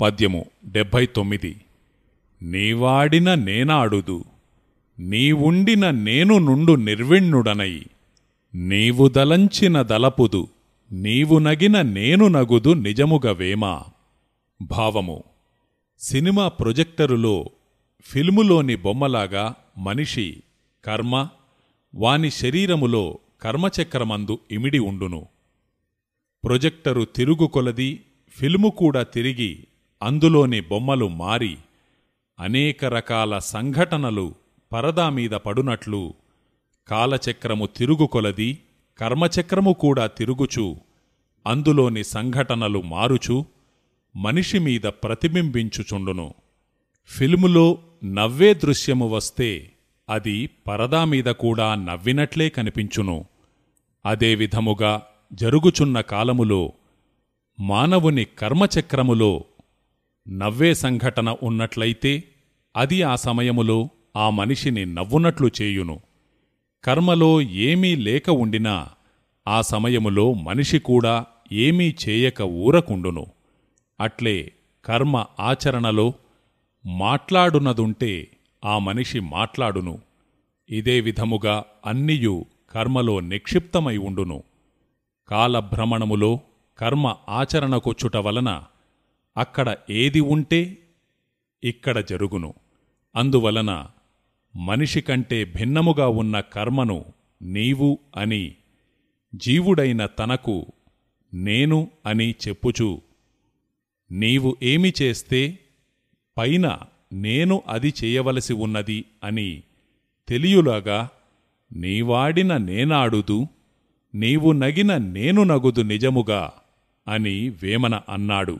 పద్యము డెబ్భై తొమ్మిది నీవాడిన నేనాడుదు నీవుండిన నేను నుండు నిర్విణ్ణుడనై నీవు దలంచిన దలపుదు నీవు నగిన నేను నగుదు నిజముగవేమా భావము. సినిమా ప్రొజెక్టరులో ఫిల్ములోని బొమ్మలాగా మనిషి కర్మ వాని శరీరములో కర్మచక్రమందు ఇమిడి ఉండును. ప్రొజెక్టరు తిరుగు కొలది ఫిల్ము కూడా తిరిగి అందులోని బొమ్మలు మారి అనేక రకాల సంఘటనలు పరదా మీద పడునట్లు కాలచక్రము తిరుగుకొలది కర్మచక్రము కూడా తిరుగుచు అందులోని సంఘటనలు మారుచు మనిషి మీద ప్రతిబింబించుచుండును. ఫిల్ములో నవ్వే దృశ్యము వస్తే అది పరదా మీద కూడా నవ్వినట్లే కనిపించును. అదేవిధముగా జరుగుచున్న కాలములో మానవుని కర్మచక్రములో నవ్వే సంఘటన ఉన్నట్లయితే అది ఆ సమయములో ఆ మనిషిని నవ్వునట్లు చేయును. కర్మలో ఏమీ లేక ఉండినా ఆ సమయములో మనిషి కూడా ఏమీ చేయక ఊరకుండును. అట్లే కర్మ ఆచరణలో మాట్లాడునదుంటే ఆ మనిషి మాట్లాడును. ఇదే విధముగా అన్నియు కర్మలో నిక్షిప్తమై ఉండును. కాలభ్రమణములో కర్మ ఆచరణకొచ్చుట వలన అక్కడ ఏది ఉంటే ఇక్కడ జరుగును. అందువలన మనిషి కంటే భిన్నముగా ఉన్న కర్మను నీవు అని జీవుడైన తనకు నేను అని చెప్పుచు నీవు ఏమి చేస్తే పైన నేను అది చేయవలసి ఉన్నది అని తెలియులాగా నీవాడిన నేనాడుదు నీవు నగిన నేను నగుదు నిజముగా అని వేమన అన్నాడు.